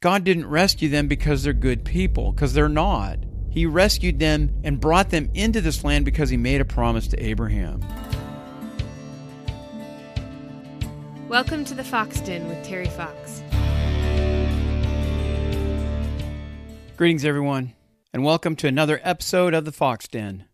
God didn't rescue them because they're good people, because they're not. He rescued them and brought them into this land because he made a promise to Abraham. Welcome to the Fox Den with Terry Fox. Greetings, everyone, and welcome to another episode of the Fox Den.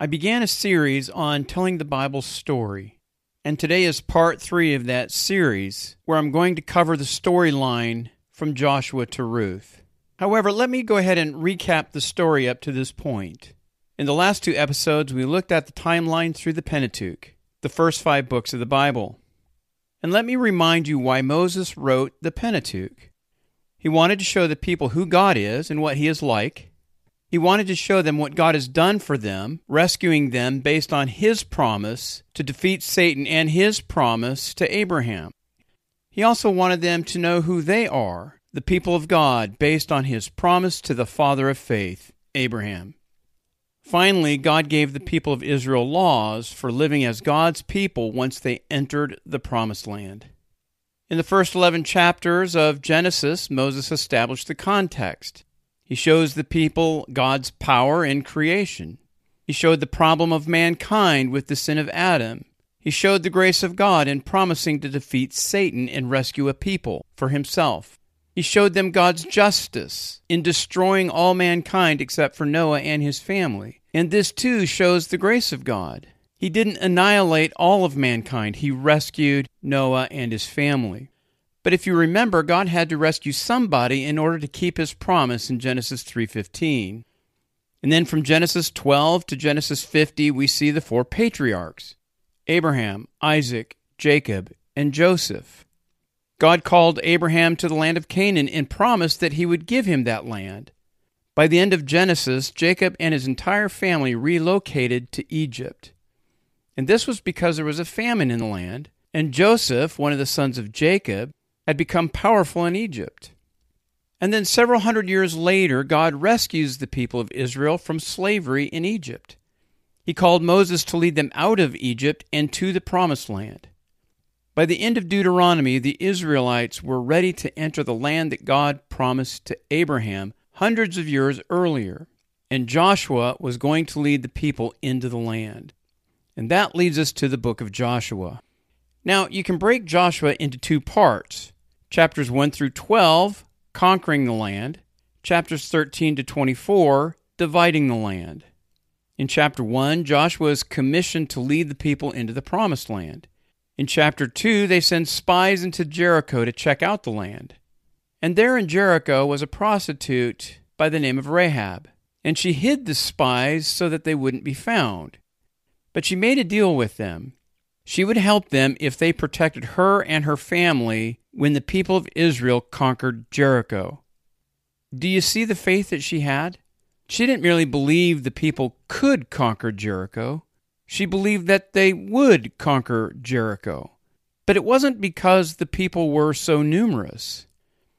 I began a series on telling the Bible story, and today is part three of that series, where I'm going to cover the storyline from Joshua to Ruth. However, let me go ahead and recap the story up to this point. In the last two episodes, we looked at the timeline through the Pentateuch, the first five books of the Bible. And let me remind you why Moses wrote the Pentateuch. He wanted to show the people who God is and what He is like. He wanted to show them what God has done for them, rescuing them based on His promise to defeat Satan and His promise to Abraham. He also wanted them to know who they are, the people of God, based on his promise to the father of faith, Abraham. Finally, God gave the people of Israel laws for living as God's people once they entered the promised land. In the first 11 chapters of Genesis, Moses established the context. He shows the people God's power in creation. He showed the problem of mankind with the sin of Adam he showed the grace of God in promising to defeat Satan and rescue a people for himself. He showed them God's justice in destroying all mankind except for Noah and his family. And this too shows the grace of God. He didn't annihilate all of mankind, he rescued Noah and his family. But if you remember, God had to rescue somebody in order to keep his promise in Genesis 3:15. And then from Genesis 12 to Genesis 50, we see the four patriarchs. Abraham, Isaac, Jacob, and Joseph. God called Abraham to the land of Canaan and promised that he would give him that land. By the end of Genesis, Jacob and his entire family relocated to Egypt. And this was because there was a famine in the land, and Joseph, one of the sons of Jacob, had become powerful in Egypt. And then several hundred years later, God rescues the people of Israel from slavery in Egypt. He called Moses to lead them out of Egypt and to the promised land. By the end of Deuteronomy, the Israelites were ready to enter the land that God promised to Abraham hundreds of years earlier, and Joshua was going to lead the people into the land. And that leads us to the book of Joshua. Now, you can break Joshua into two parts chapters 1 through 12, conquering the land, chapters 13 to 24, dividing the land. In chapter 1, Joshua is commissioned to lead the people into the promised land. In chapter 2, they send spies into Jericho to check out the land. And there in Jericho was a prostitute by the name of Rahab, and she hid the spies so that they wouldn't be found. But she made a deal with them. She would help them if they protected her and her family when the people of Israel conquered Jericho. Do you see the faith that she had? She didn't merely believe the people could conquer Jericho, she believed that they would conquer Jericho. But it wasn't because the people were so numerous.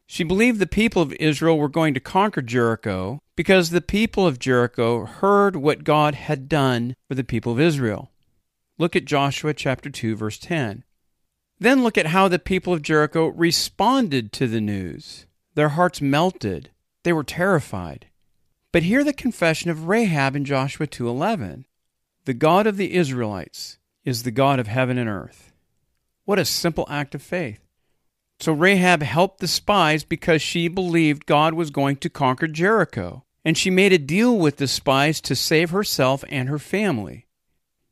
She believed the people of Israel were going to conquer Jericho because the people of Jericho heard what God had done for the people of Israel. Look at Joshua chapter 2 verse 10. Then look at how the people of Jericho responded to the news. Their hearts melted. They were terrified. But hear the confession of Rahab in Joshua 2:11. The God of the Israelites is the God of heaven and earth. What a simple act of faith. So Rahab helped the spies because she believed God was going to conquer Jericho, and she made a deal with the spies to save herself and her family.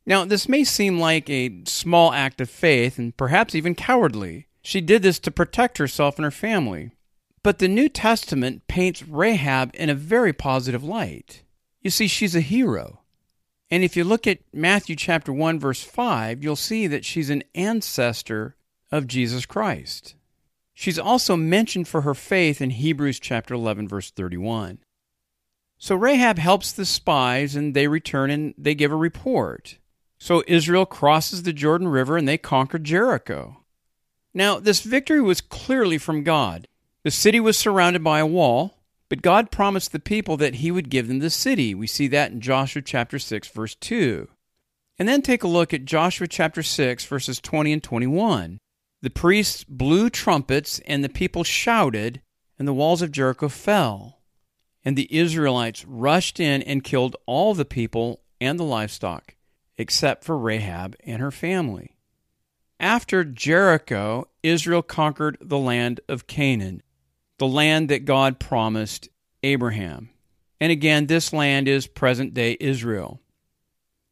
Now, this may seem like a small act of faith and perhaps even cowardly. She did this to protect herself and her family. But the New Testament paints Rahab in a very positive light. You see, she's a hero. And if you look at Matthew chapter 1 verse 5, you'll see that she's an ancestor of Jesus Christ. She's also mentioned for her faith in Hebrews chapter 11 verse 31. So Rahab helps the spies and they return and they give a report. So Israel crosses the Jordan River and they conquer Jericho. Now, this victory was clearly from God. The city was surrounded by a wall, but God promised the people that he would give them the city. We see that in Joshua chapter 6 verse 2. And then take a look at Joshua chapter 6 verses 20 and 21. The priests blew trumpets and the people shouted, and the walls of Jericho fell. And the Israelites rushed in and killed all the people and the livestock, except for Rahab and her family. After Jericho, Israel conquered the land of Canaan, the land that God promised Abraham. And again, this land is present day Israel.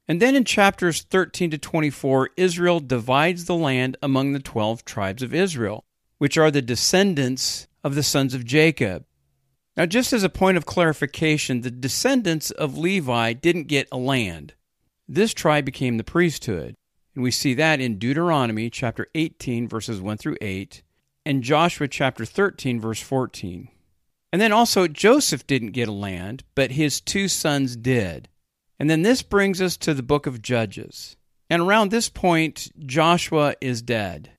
And then in chapters 13 to 24, Israel divides the land among the 12 tribes of Israel, which are the descendants of the sons of Jacob. Now, just as a point of clarification, the descendants of Levi didn't get a land. This tribe became the priesthood. And we see that in Deuteronomy chapter 18, verses 1 through 8, and Joshua chapter 13, verse 14. And then also, Joseph didn't get a land, but his two sons did. And then this brings us to the book of Judges. And around this point, Joshua is dead.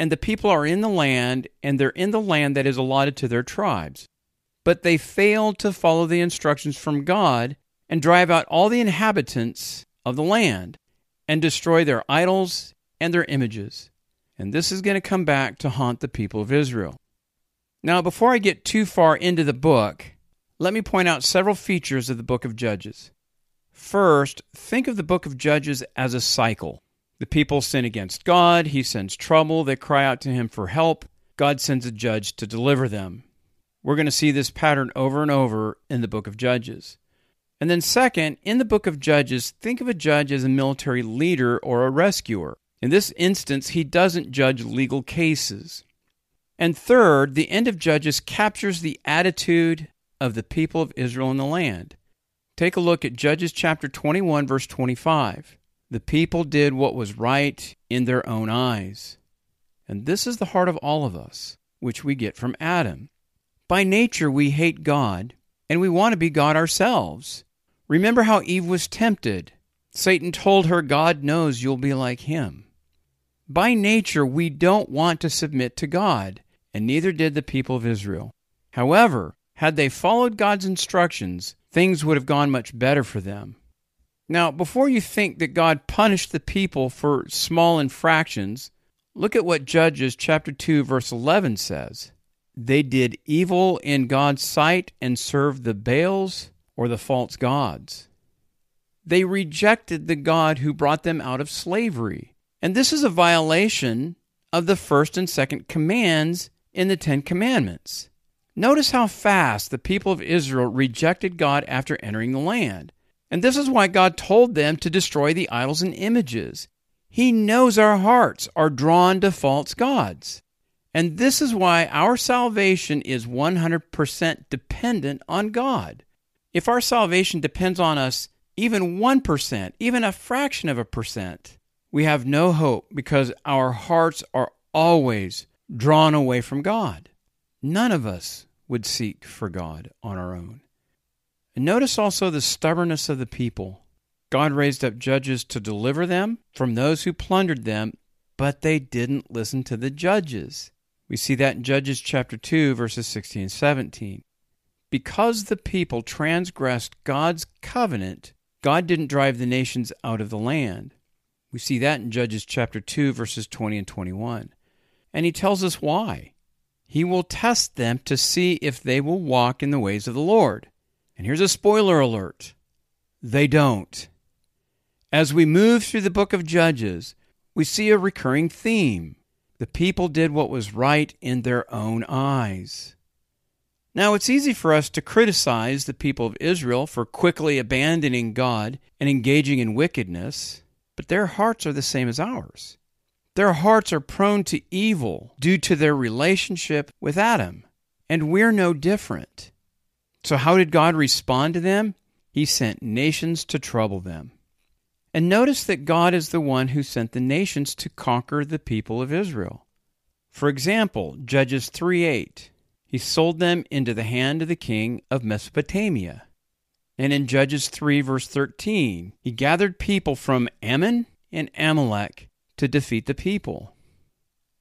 And the people are in the land, and they're in the land that is allotted to their tribes. But they failed to follow the instructions from God and drive out all the inhabitants of the land and destroy their idols and their images. And this is going to come back to haunt the people of Israel. Now, before I get too far into the book, let me point out several features of the book of Judges. First, think of the book of Judges as a cycle. The people sin against God, he sends trouble, they cry out to him for help, God sends a judge to deliver them. We're going to see this pattern over and over in the book of Judges. And then, second, in the book of Judges, think of a judge as a military leader or a rescuer. In this instance, he doesn't judge legal cases. And third, the end of Judges captures the attitude of the people of Israel in the land. Take a look at Judges chapter 21, verse 25. The people did what was right in their own eyes. And this is the heart of all of us, which we get from Adam. By nature, we hate God, and we want to be God ourselves. Remember how Eve was tempted. Satan told her, God knows you'll be like him. By nature, we don't want to submit to God, and neither did the people of Israel. However, had they followed God's instructions, things would have gone much better for them. Now, before you think that God punished the people for small infractions, look at what Judges chapter 2 verse 11 says. They did evil in God's sight and served the Baals or the false gods. They rejected the God who brought them out of slavery. And this is a violation of the first and second commands in the Ten Commandments. Notice how fast the people of Israel rejected God after entering the land. And this is why God told them to destroy the idols and images. He knows our hearts are drawn to false gods. And this is why our salvation is 100% dependent on God. If our salvation depends on us even 1%, even a fraction of a percent, we have no hope because our hearts are always drawn away from God. None of us would seek for God on our own. And notice also the stubbornness of the people. God raised up judges to deliver them from those who plundered them, but they didn't listen to the judges. We see that in Judges chapter 2, verses 16 and 17. Because the people transgressed God's covenant, God didn't drive the nations out of the land. We see that in Judges chapter 2, verses 20 and 21. And he tells us why. He will test them to see if they will walk in the ways of the Lord. And here's a spoiler alert they don't. As we move through the book of Judges, we see a recurring theme. The people did what was right in their own eyes. Now, it's easy for us to criticize the people of Israel for quickly abandoning God and engaging in wickedness, but their hearts are the same as ours. Their hearts are prone to evil due to their relationship with Adam, and we're no different. So, how did God respond to them? He sent nations to trouble them. And notice that God is the one who sent the nations to conquer the people of Israel. For example, Judges 3 8 he sold them into the hand of the king of Mesopotamia. And in Judges 3, verse 13, he gathered people from Ammon and Amalek to defeat the people.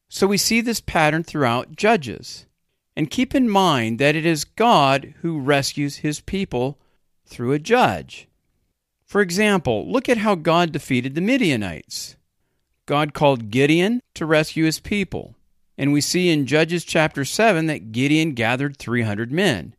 So we see this pattern throughout Judges. And keep in mind that it is God who rescues his people through a judge. For example, look at how God defeated the Midianites. God called Gideon to rescue his people. And we see in Judges chapter 7 that Gideon gathered 300 men,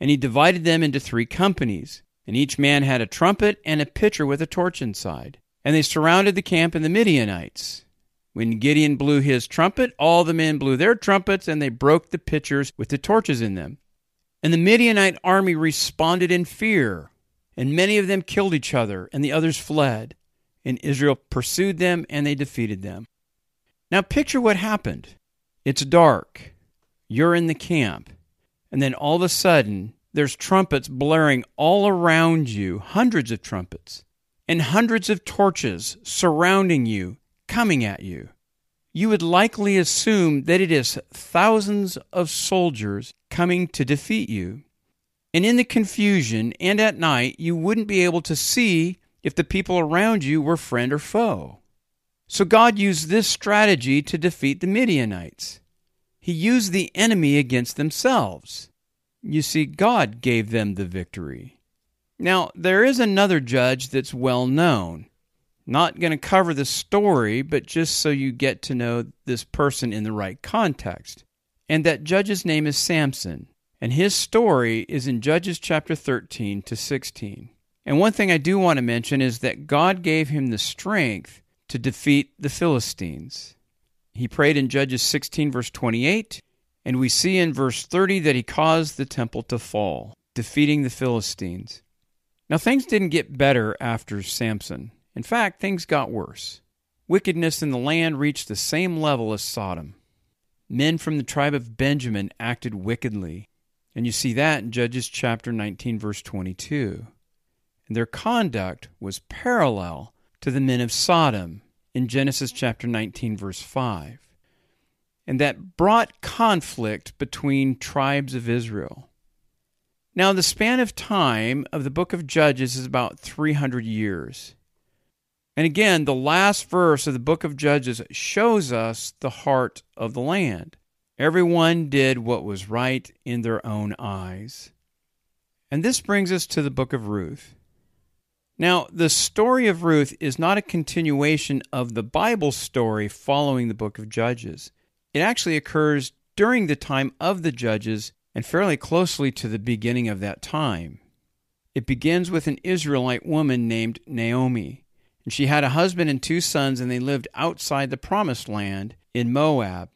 and he divided them into three companies, and each man had a trumpet and a pitcher with a torch inside. And they surrounded the camp of the Midianites. When Gideon blew his trumpet, all the men blew their trumpets, and they broke the pitchers with the torches in them. And the Midianite army responded in fear, and many of them killed each other, and the others fled. And Israel pursued them, and they defeated them. Now picture what happened. It's dark. You're in the camp. And then all of a sudden, there's trumpets blaring all around you, hundreds of trumpets, and hundreds of torches surrounding you, coming at you. You would likely assume that it is thousands of soldiers coming to defeat you. And in the confusion and at night, you wouldn't be able to see if the people around you were friend or foe. So God used this strategy to defeat the Midianites. He used the enemy against themselves. You see, God gave them the victory. Now, there is another judge that's well known. Not going to cover the story, but just so you get to know this person in the right context. And that judge's name is Samson. And his story is in Judges chapter 13 to 16. And one thing I do want to mention is that God gave him the strength to defeat the Philistines. He prayed in Judges 16, verse 28, and we see in verse 30 that he caused the temple to fall, defeating the Philistines. Now, things didn't get better after Samson. In fact, things got worse. Wickedness in the land reached the same level as Sodom. Men from the tribe of Benjamin acted wickedly, and you see that in Judges chapter 19, verse 22. And their conduct was parallel to the men of Sodom in Genesis chapter 19, verse 5. And that brought conflict between tribes of Israel. Now, the span of time of the book of Judges is about 300 years. And again, the last verse of the book of Judges shows us the heart of the land. Everyone did what was right in their own eyes. And this brings us to the book of Ruth. Now, the story of Ruth is not a continuation of the Bible story following the book of Judges. It actually occurs during the time of the Judges and fairly closely to the beginning of that time. It begins with an Israelite woman named Naomi. And she had a husband and two sons, and they lived outside the promised land in Moab.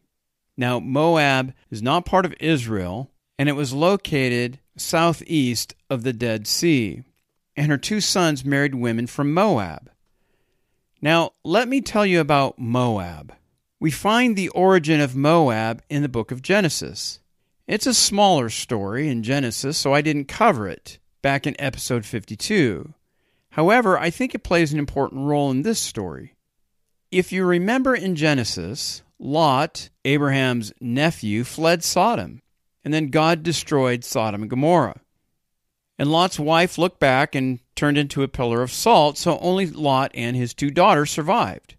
Now, Moab is not part of Israel, and it was located southeast of the Dead Sea and her two sons married women from Moab. Now, let me tell you about Moab. We find the origin of Moab in the book of Genesis. It's a smaller story in Genesis, so I didn't cover it back in episode 52. However, I think it plays an important role in this story. If you remember in Genesis, Lot, Abraham's nephew, fled Sodom, and then God destroyed Sodom and Gomorrah. And Lot's wife looked back and turned into a pillar of salt, so only Lot and his two daughters survived.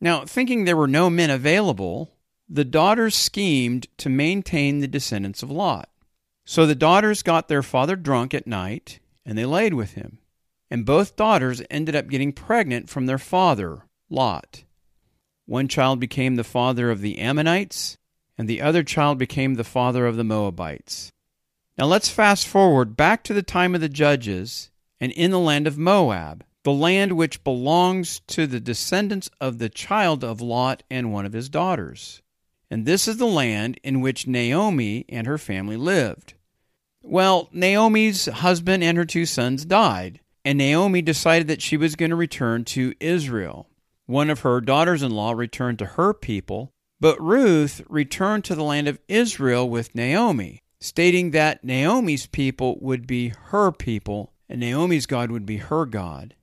Now, thinking there were no men available, the daughters schemed to maintain the descendants of Lot. So the daughters got their father drunk at night, and they laid with him. And both daughters ended up getting pregnant from their father, Lot. One child became the father of the Ammonites, and the other child became the father of the Moabites. Now let's fast forward back to the time of the judges and in the land of Moab, the land which belongs to the descendants of the child of Lot and one of his daughters. And this is the land in which Naomi and her family lived. Well, Naomi's husband and her two sons died, and Naomi decided that she was going to return to Israel. One of her daughters in law returned to her people, but Ruth returned to the land of Israel with Naomi stating that Naomi's people would be her people and Naomi's God would be her God.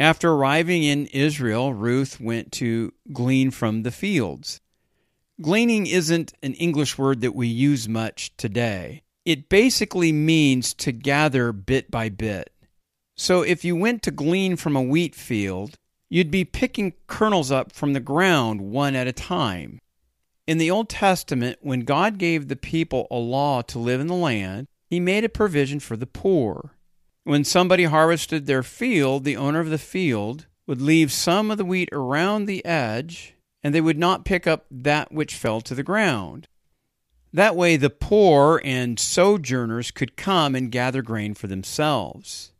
After arriving in Israel, Ruth went to glean from the fields. Gleaning isn't an English word that we use much today. It basically means to gather bit by bit. So if you went to glean from a wheat field, you'd be picking kernels up from the ground one at a time. In the Old Testament, when God gave the people a law to live in the land, he made a provision for the poor. When somebody harvested their field, the owner of the field would leave some of the wheat around the edge, and they would not pick up that which fell to the ground. That way, the poor and sojourners could come and gather grain for themselves.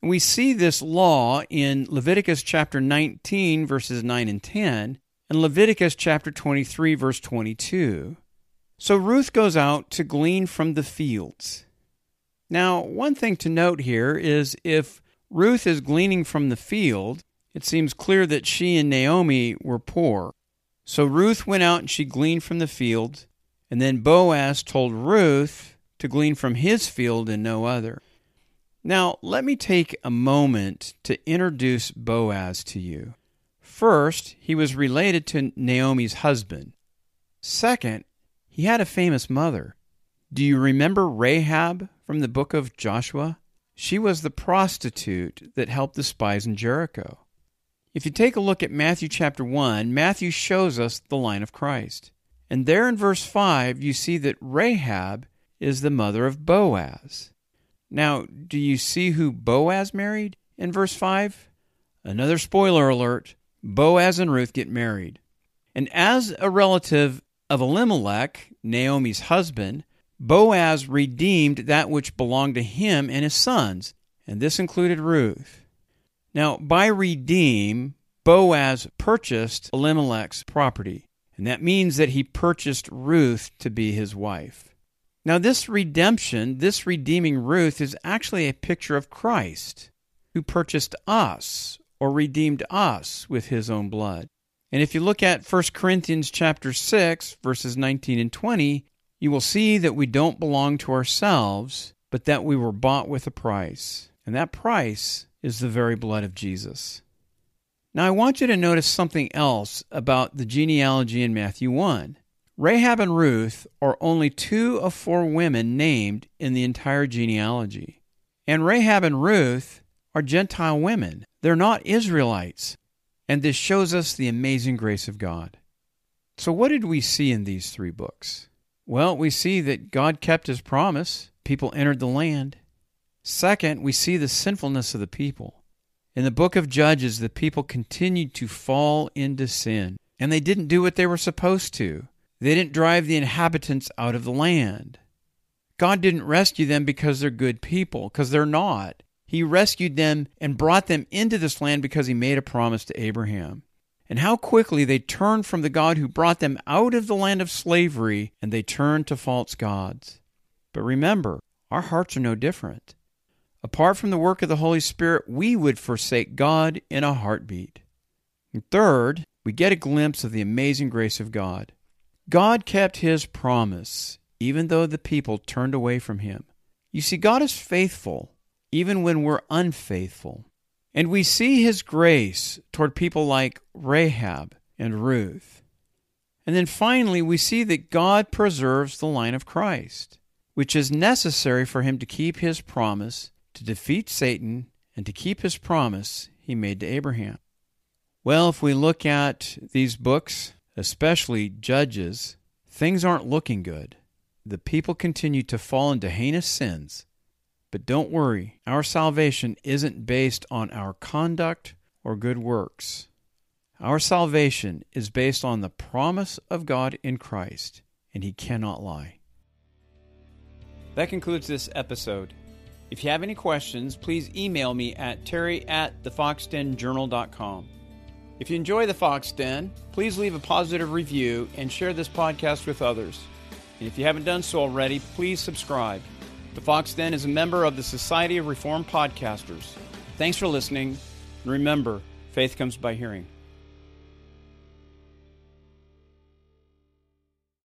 We see this law in Leviticus chapter 19, verses 9 and 10, and Leviticus chapter 23, verse 22. So Ruth goes out to glean from the fields. Now, one thing to note here is if Ruth is gleaning from the field, it seems clear that she and Naomi were poor. So Ruth went out and she gleaned from the field, and then Boaz told Ruth to glean from his field and no other. Now, let me take a moment to introduce Boaz to you. First, he was related to Naomi's husband. Second, he had a famous mother. Do you remember Rahab from the book of Joshua? She was the prostitute that helped the spies in Jericho. If you take a look at Matthew chapter 1, Matthew shows us the line of Christ. And there in verse 5, you see that Rahab is the mother of Boaz. Now, do you see who Boaz married in verse 5? Another spoiler alert Boaz and Ruth get married. And as a relative of Elimelech, Naomi's husband, Boaz redeemed that which belonged to him and his sons, and this included Ruth. Now, by redeem, Boaz purchased Elimelech's property, and that means that he purchased Ruth to be his wife. Now, this redemption, this redeeming Ruth, is actually a picture of Christ, who purchased us or redeemed us with his own blood. And if you look at 1 Corinthians chapter 6 verses 19 and 20, you will see that we don't belong to ourselves, but that we were bought with a price. And that price is the very blood of Jesus. Now I want you to notice something else about the genealogy in Matthew 1. Rahab and Ruth are only two of four women named in the entire genealogy. And Rahab and Ruth are Gentile women. They're not Israelites. And this shows us the amazing grace of God. So, what did we see in these three books? Well, we see that God kept his promise, people entered the land. Second, we see the sinfulness of the people. In the book of Judges, the people continued to fall into sin, and they didn't do what they were supposed to. They didn't drive the inhabitants out of the land. God didn't rescue them because they're good people, because they're not. He rescued them and brought them into this land because he made a promise to Abraham. And how quickly they turned from the God who brought them out of the land of slavery and they turned to false gods. But remember, our hearts are no different. Apart from the work of the Holy Spirit, we would forsake God in a heartbeat. And third, we get a glimpse of the amazing grace of God. God kept his promise, even though the people turned away from him. You see, God is faithful, even when we're unfaithful. And we see his grace toward people like Rahab and Ruth. And then finally, we see that God preserves the line of Christ, which is necessary for him to keep his promise to defeat Satan and to keep his promise he made to Abraham. Well, if we look at these books, especially judges, things aren't looking good. The people continue to fall into heinous sins. But don't worry, our salvation isn't based on our conduct or good works. Our salvation is based on the promise of God in Christ, and He cannot lie. That concludes this episode. If you have any questions, please email me at terry at thefoxdenjournal.com. If you enjoy the Fox Den, please leave a positive review and share this podcast with others. And if you haven't done so already, please subscribe. The Fox Den is a member of the Society of Reformed Podcasters. Thanks for listening, and remember, faith comes by hearing.